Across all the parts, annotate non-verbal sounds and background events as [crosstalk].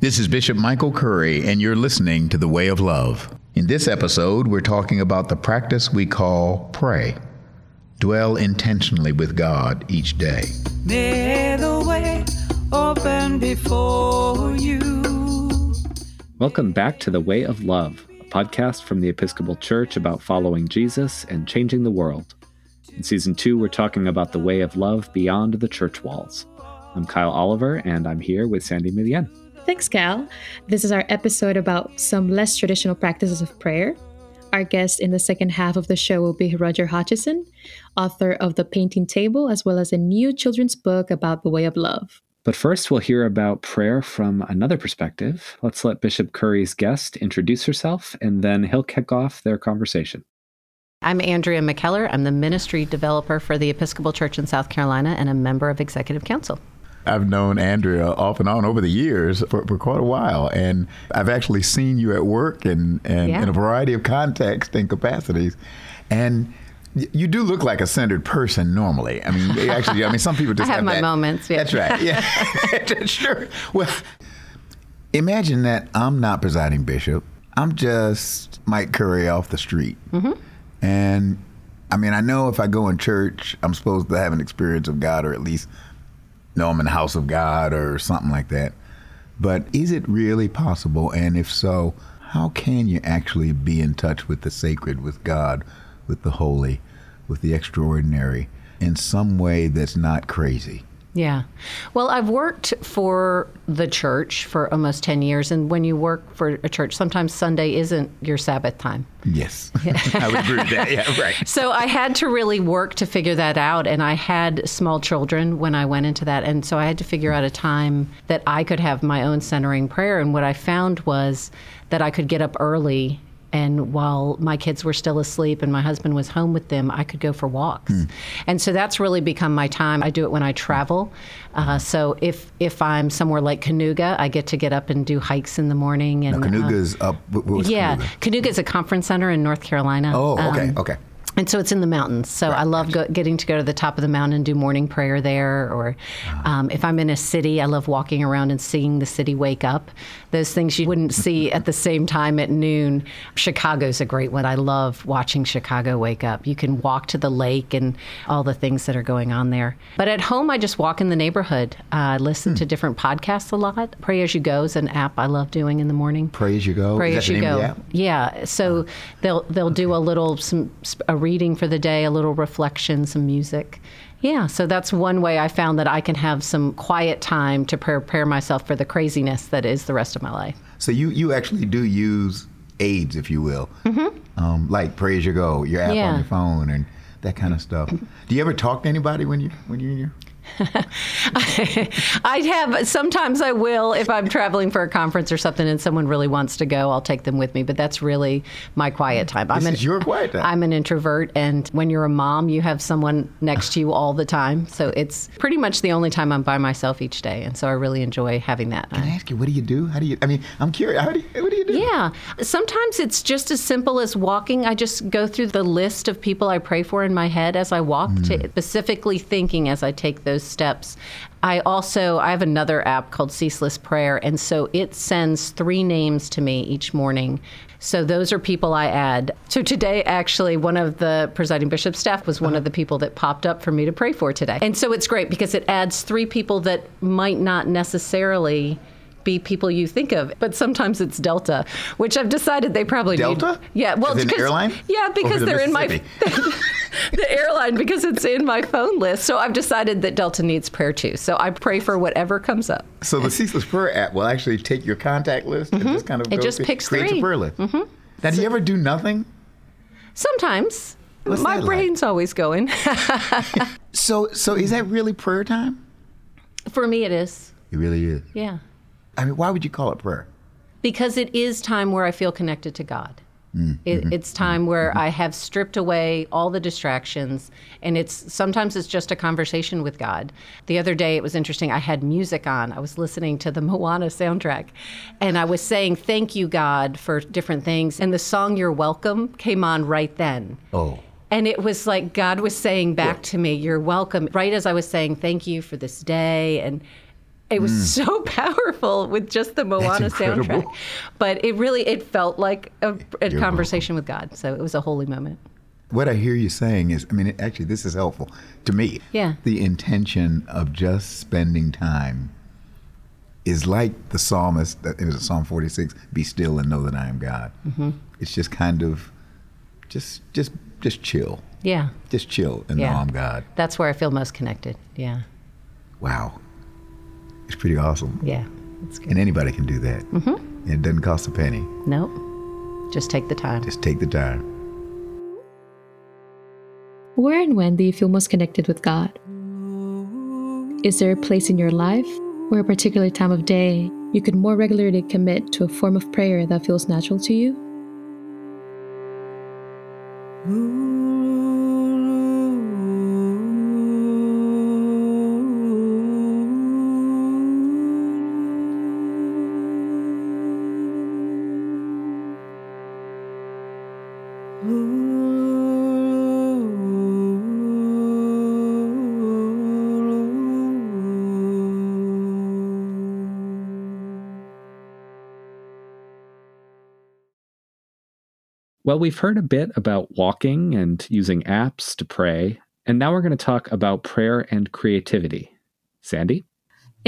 This is Bishop Michael Curry, and you're listening to The Way of Love. In this episode, we're talking about the practice we call pray. Dwell intentionally with God each day. May the way open before you. Welcome back to The Way of Love, a podcast from the Episcopal Church about following Jesus and changing the world. In season two, we're talking about the way of love beyond the church walls. I'm Kyle Oliver, and I'm here with Sandy Milien. Thanks, Kyle. This is our episode about some less traditional practices of prayer. Our guest in the second half of the show will be Roger Hutchison, author of The Painting Table, as well as a new children's book about the way of love. But first, we'll hear about prayer from another perspective. Let's let Bishop Curry's guest introduce herself, and then he'll kick off their conversation. I'm Andrea McKellar. I'm the ministry developer for the Episcopal Church in South Carolina and a member of Executive Council. I've known Andrea off and on over the years for, for quite a while, and I've actually seen you at work and, and Yeah. in a variety of contexts and capacities. And you do look like a centered person normally. I mean, actually, I mean, some people [laughs] just I have my that- moments, yeah. That's right. Yeah, [laughs] [laughs] sure. Well, imagine that I'm not presiding bishop. I'm just Mike Curry off the street. Mm-hmm. And I mean, I know if I go in church, I'm supposed to have an experience of God or at least know I'm in the house of God or something like that. But is it really possible? And if so, how can you actually be in touch with the sacred, with God, with the holy, with the extraordinary in some way that's not crazy? Yeah. Well, I've worked for the church for almost 10 years. And when you work for a church, sometimes Sunday isn't your Sabbath time. Yes. [laughs] I would agree with that. Yeah, right. So I had to really work to figure that out. And I had small children when I went into that. And so I had to figure out a time that I could have my own centering prayer. And what I found was that I could get up early. And while my kids were still asleep and my husband was home with them, I could go for walks. And so that's really become my time. I do it when I travel. Uh, so if if I'm somewhere like Kanuga, I get to get up and do hikes in the morning. And Now, uh, Kanuga's up. yeah, Kanuga? Kanuga is a conference center in North Carolina. Oh, okay, Um, okay. And so it's in the mountains. So I love go, getting to go to the top of the mountain and do morning prayer there. Or um, if I'm in a city, I love walking around and seeing the city wake up. Those things you wouldn't see [laughs] at the same time at noon. Chicago's a great one. I love watching Chicago wake up. You can walk to the lake and all the things that are going on there. But at home, I just walk in the neighborhood. Uh, I listen to different podcasts a lot. Pray as you go is an app I love doing in the morning. Pray as you go. Pray as you go. Yeah. So they'll they'll do a little some a reading for the day, a little reflection, some music. Yeah. So that's one way I found that I can have some quiet time to prepare myself for the craziness that is the rest of my life. So you you actually do use aids, if you will, mm-hmm. um, like Pray as you go, your app Yeah. on your phone, and that kind of stuff. [laughs] Do you ever talk to anybody when you when you're in your [laughs] I have sometimes I will if I'm traveling for a conference or something and someone really wants to go, I'll take them with me. But that's really my quiet mm. time. I'm This an, is your quiet time. I'm an introvert, and when you're a mom, you have someone next to you all the time. So it's pretty much the only time I'm by myself each day, and so I really enjoy having that. Can I ask you, what do you do? How do you? I mean, I'm curious. How do you? What do you do? Yeah. Sometimes it's just as simple as walking. I just go through the list of people I pray for in my head as I walk, to mm. specifically thinking as I take those steps. I also I have another app called Ceaseless Prayer, and so it sends three names to me each morning. So those are people I add. So today, actually, one of the presiding bishop staff was one of the people that popped up for me to pray for today. And so it's great because it adds three people that might not necessarily be people you think of, but sometimes it's Delta, which I've decided they probably Delta? Need. Yeah, well, in because- airline? Yeah, because Over they're in my? [laughs] the airline because it's in my phone list. So I've decided that Delta needs prayer too. So I pray for whatever comes up. So the Ceaseless Prayer app will actually take your contact list and just kind of Mm-hmm. It just picks creates three. a prayer list. Mm-hmm. Now, do you ever do nothing? Sometimes What's my that like? brain's always going. [laughs] So, so is that really prayer time? for me, it is. It really is. Yeah. I mean, why would you call it prayer? because it is time where I feel connected to God. Mm, It, mm-hmm. it's time where I have stripped away all the distractions, and it's sometimes it's just a conversation with God. The other day it was interesting. I had music on. I was listening to the [laughs] Moana soundtrack, and I was saying thank you God for different things. And the song "You're Welcome" came on right then. Oh. And it was like God was saying back to me, You're welcome. Right as I was saying, Thank you for this day. And It was so [laughs] powerful with just the Moana soundtrack. But it really it felt like a, a conversation with God. So it was a holy moment. What I hear you saying is, I mean, actually, this is helpful to me. Yeah. The intention of just spending time is like the psalmist, it was Psalm 46, be still and know that I am God. Mm-hmm. It's just kind of, just, just, just chill. Yeah. Just chill and know I'm God. That's where I feel most connected. Yeah. Wow. It's pretty awesome. Yeah. That's good. And anybody can do that. Mm-hmm. And it doesn't cost a penny. Nope. Just take the time. Just take the time. Where and when do you feel most connected with God? Is there a place in your life or a particular time of day you could more regularly commit to a form of prayer that feels natural to you? Well, we've heard a bit about walking and using apps to pray, and now we're going to talk about prayer and creativity. Sandy?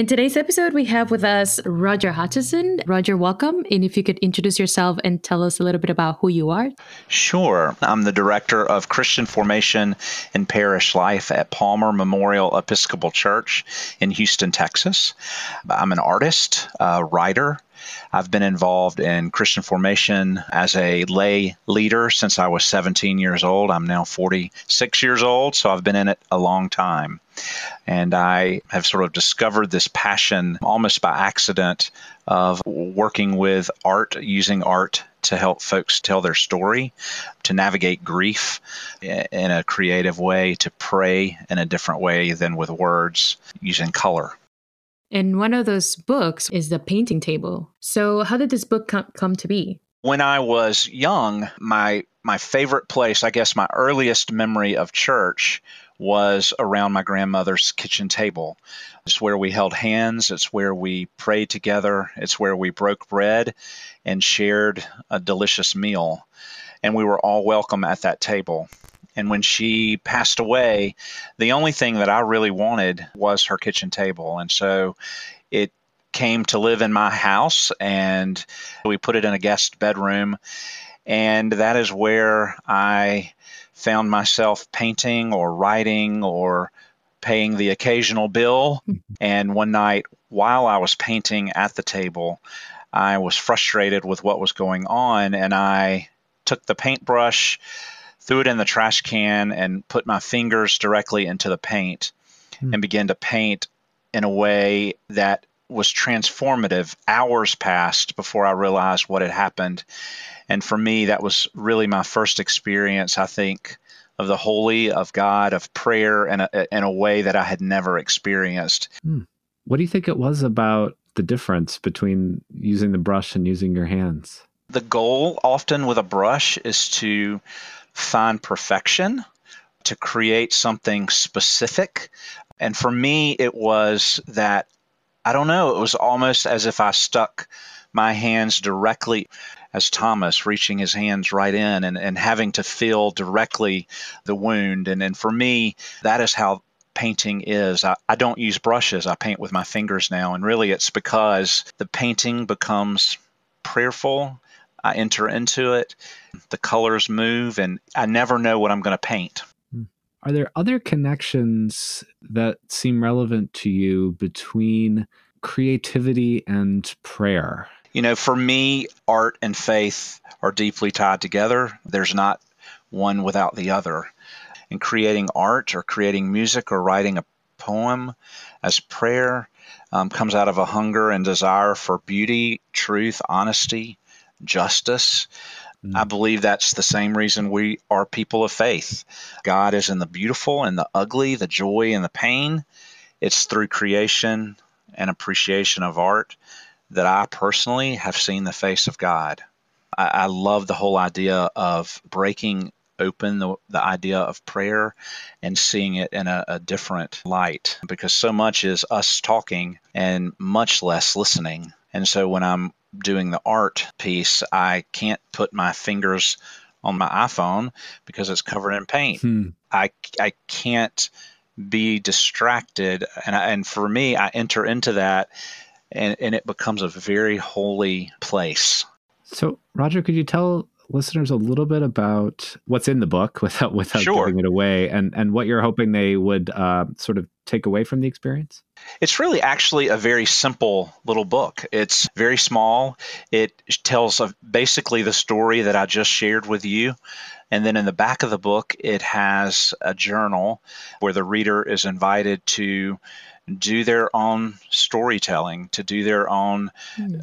In today's episode, we have with us Roger Hutchison. Roger, welcome. And if you could introduce yourself and tell us a little bit about who you are. Sure. I'm the director of Christian formation and parish life at Palmer Memorial Episcopal Church in Houston, Texas. I'm an artist, a writer. I've been involved in Christian formation as a lay leader since I was 17 years old. I'm now 46 years old, so I've been in it a long time. And I have sort of discovered this passion almost by accident of working with art, using art to help folks tell their story, to navigate grief in a creative way, to pray in a different way than with words, using color. And one of those books is The Painting Table. So, how did this book com- come to be? When I was young, my my favorite place, I guess my earliest memory of church was around my grandmother's kitchen table. It's where we held hands, it's where we prayed together, it's where we broke bread and shared a delicious meal. And we were all welcome at that table. And when she passed away, the only thing that I really wanted was her kitchen table. And so it came to live in my house and we put it in a guest bedroom. And that is where I found myself painting or writing or paying the occasional bill. [laughs] And one night, while I was painting at the table, I was frustrated with what was going on. And I took the paintbrush, threw it in the trash can, and put my fingers directly into the paint hmm. and began to paint in a way that was transformative. Hours passed before I realized what had happened. And for me, that was really my first experience, I think, of the holy, of God, of prayer in a, in a way that I had never experienced. Hmm. What do you think it was about the difference between using the brush and using your hands? The goal often with a brush is to find perfection, to create something specific. And for me, it was that I don't know, it was almost as if I stuck my hands directly as Thomas reaching his hands right in and, and having to feel directly the wound. And, and for me, that is how painting is. I, I don't use brushes, I paint with my fingers now. And really, it's because the painting becomes prayerful. I enter into it, the colors move, and I never know what I'm going to paint. Are there other connections that seem relevant to you between creativity and prayer? You know, for me, art and faith are deeply tied together. There's not one without the other. And creating art or creating music or writing a poem as prayer um, comes out of a hunger and desire for beauty, truth, honesty, justice. I mm. believe that's the same reason we are people of faith. God is in the beautiful and the ugly, the joy and the pain. It's through creation and appreciation of art that I personally have seen the face of God. I, I love the whole idea of breaking open the, the idea of prayer and seeing it in a, a different light because so much is us talking and much less listening. And so when I'm doing the art piece, I can't put my fingers on my iPhone because it's covered in paint. Hmm. I, I can't be distracted. And, I, and for me, I enter into that and, and it becomes a very holy place. So, Roger, could you tell listeners a little bit about what's in the book [laughs] without without Sure. giving it away, and and what you're hoping they would uh, sort of take away from the experience? It's really actually a very simple little book. It's very small. It tells of basically the story that I just shared with you. And then in the back of the book, it has a journal where the reader is invited to do their own storytelling, to do their own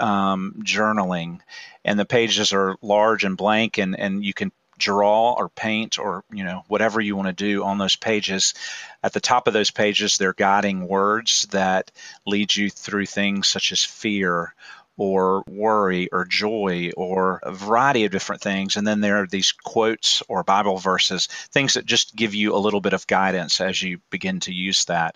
um, journaling. And the pages are large and blank, and, and you can draw or paint or you know whatever you want to do on those pages. At the top of those pages they're guiding words that lead you through things such as fear or worry or joy or a variety of different things. And then there are these quotes or bible verses things that just give you a little bit of guidance as you begin to use that.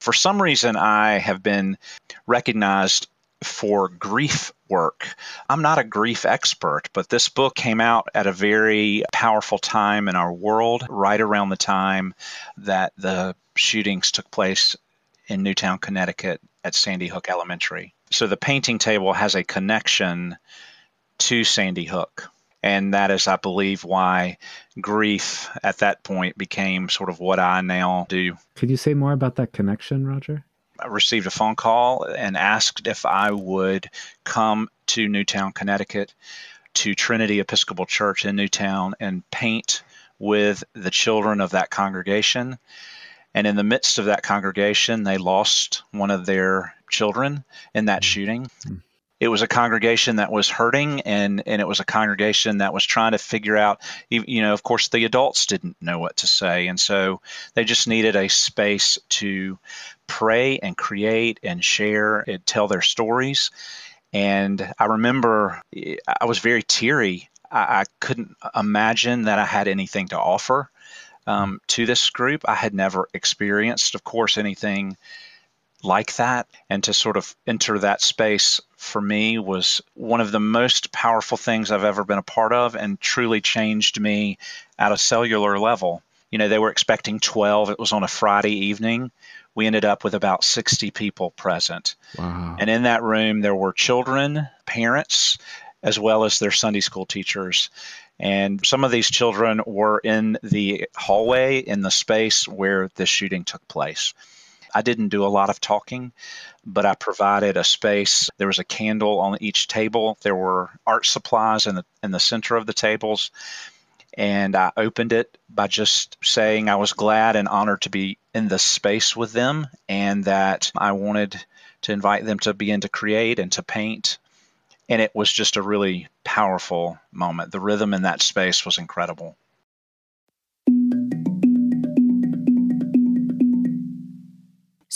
For some reason i have been recognized for grief work. I'm not a grief expert, but this book came out at a very powerful time in our world, right around the time that the shootings took place in Newtown, Connecticut at Sandy Hook Elementary. So the painting table has a connection to Sandy Hook. And that is, I believe, why grief at that point became sort of what I now do. Could you say more about that connection, Roger? Received a phone call and asked if I would come to Newtown, Connecticut, to Trinity Episcopal Church in Newtown and paint with the children of that congregation. And in the midst of that congregation, they lost one of their children in that hmm. shooting. Hmm. It was a congregation that was hurting, and, and it was a congregation that was trying to figure out, you know, of course, the adults didn't know what to say. And so they just needed a space to pray and create and share and tell their stories. And I remember I was very teary. I, I couldn't imagine that I had anything to offer um, to this group. I had never experienced, of course, anything like that. And to sort of enter that space for me was one of the most powerful things I've ever been a part of and truly changed me at a cellular level. You know, they were expecting 12, it was on a Friday evening. We ended up with about 60 people present. Wow. And in that room, there were children, parents, as well as their Sunday school teachers. And some of these children were in the hallway in the space where the shooting took place. I didn't do a lot of talking, but I provided a space. There was a candle on each table. There were art supplies in the in the center of the tables. And I opened it by just saying I was glad and honored to be in this space with them and that I wanted to invite them to begin to create and to paint. And it was just a really powerful moment. The rhythm in that space was incredible.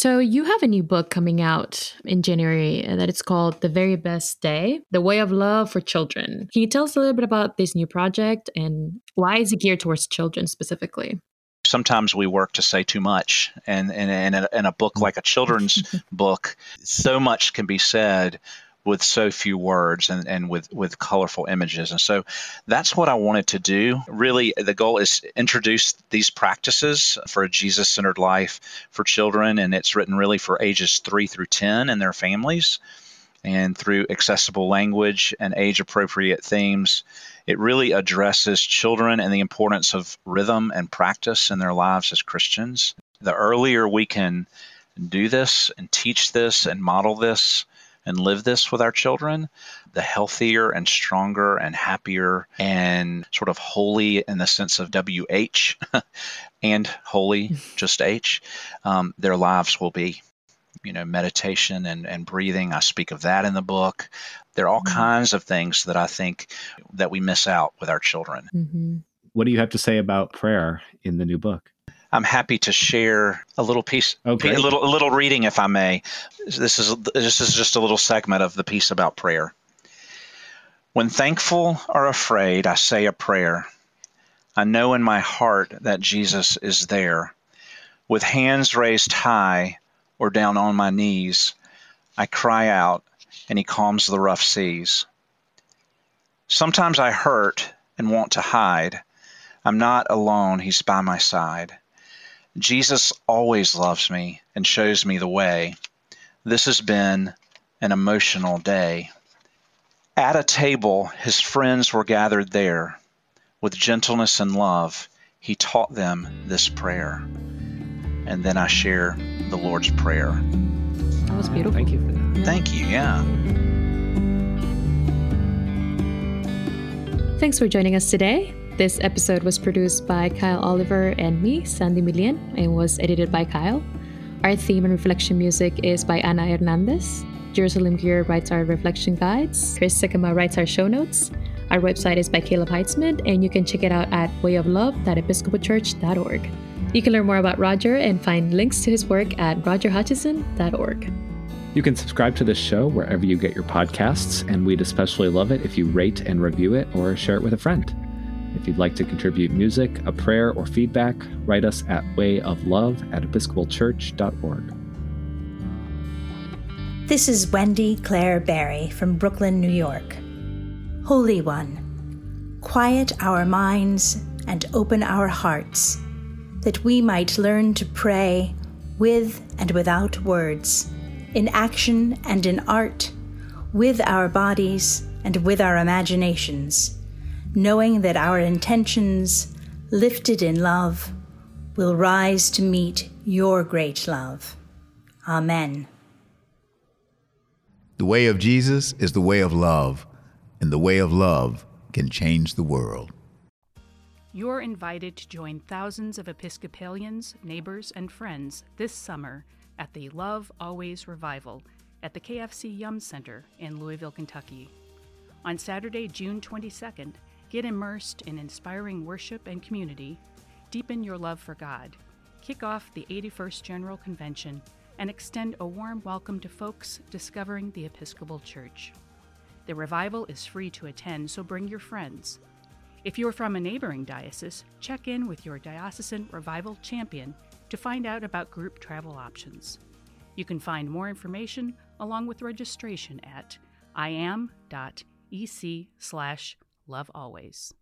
So you have a new book coming out in January uh, that it's called The Very Best Day: The Way of Love for Children. Can you tell us a little bit about this new project and why is it geared towards children specifically? sometimes we work to say too much and and, and a, in a book like a children's [laughs] book so much can be said with so few words and, and with, with colorful images. And so that's what I wanted to do. Really, the goal is introduce these practices for a Jesus centered life for children. And it's written really for ages three through 10 and their families. And through accessible language and age appropriate themes, it really addresses children and the importance of rhythm and practice in their lives as Christians. The earlier we can do this and teach this and model this and live this with our children, the healthier and stronger and happier and sort of holy in the sense of WH [laughs] and holy, [laughs] just H, um, their lives will be. You know, meditation and, and breathing. I speak of that in the book. There are all kinds of things that I think that we miss out with our children. Mm-hmm. What do you have to say about prayer in the new book? I'm happy to share a little piece, great. a little, a little reading, if I may. This is this is just a little segment of the piece about prayer. When thankful or afraid, I say a prayer. I know in my heart that Jesus is there. With hands raised high or down on my knees, I cry out, and he calms the rough seas. Sometimes I hurt and want to hide. I'm not alone, he's by my side. Jesus always loves me and shows me the way. This has been an emotional day. At a table, his friends were gathered there. With gentleness and love, he taught them this prayer. And then I share the Lord's Prayer. That was beautiful. Thank you for that. Thank you. Yeah. Thanks for joining us today. This episode was produced by Kyle Oliver and me, Sandy Milien, and was edited by Kyle. Our theme and reflection music is by Ana Hernandez. Jerusalem Greer writes our reflection guides. Chris Sikkema writes our show notes. Our website is by Kaleb Heitzman, and you can check it out at wayoflove.episcopalchurch.org. You can learn more about Roger and find links to his work at rogerhutchison.org. You can subscribe to this show wherever you get your podcasts, and we'd especially love it if you rate and review it or share it with a friend. If you'd like to contribute music, a prayer, or feedback, write us at wayoflove at episcopalchurch.org. This is Wendy Claire Barrie from Brooklyn, New York. Holy One, quiet our minds and open our hearts, that we might learn to pray with and without words, in action and in art, with our bodies and with our imaginations, knowing that our intentions, lifted in love, will rise to meet your great love. Amen. The way of Jesus is the way of love, and the way of love can change the world. You're invited to join thousands of Episcopalians, neighbors, and friends this summer at the Love Always Revival at the KFC Yum Center in Louisville, Kentucky. On Saturday, June 22nd, get immersed in inspiring worship and community, deepen your love for God, kick off the 81st General Convention, and extend a warm welcome to folks discovering the Episcopal Church. The revival is free to attend, so bring your friends. If you're from a neighboring diocese, check in with your diocesan revival champion to find out about group travel options. You can find more information along with registration at iam.ec slash lovealways.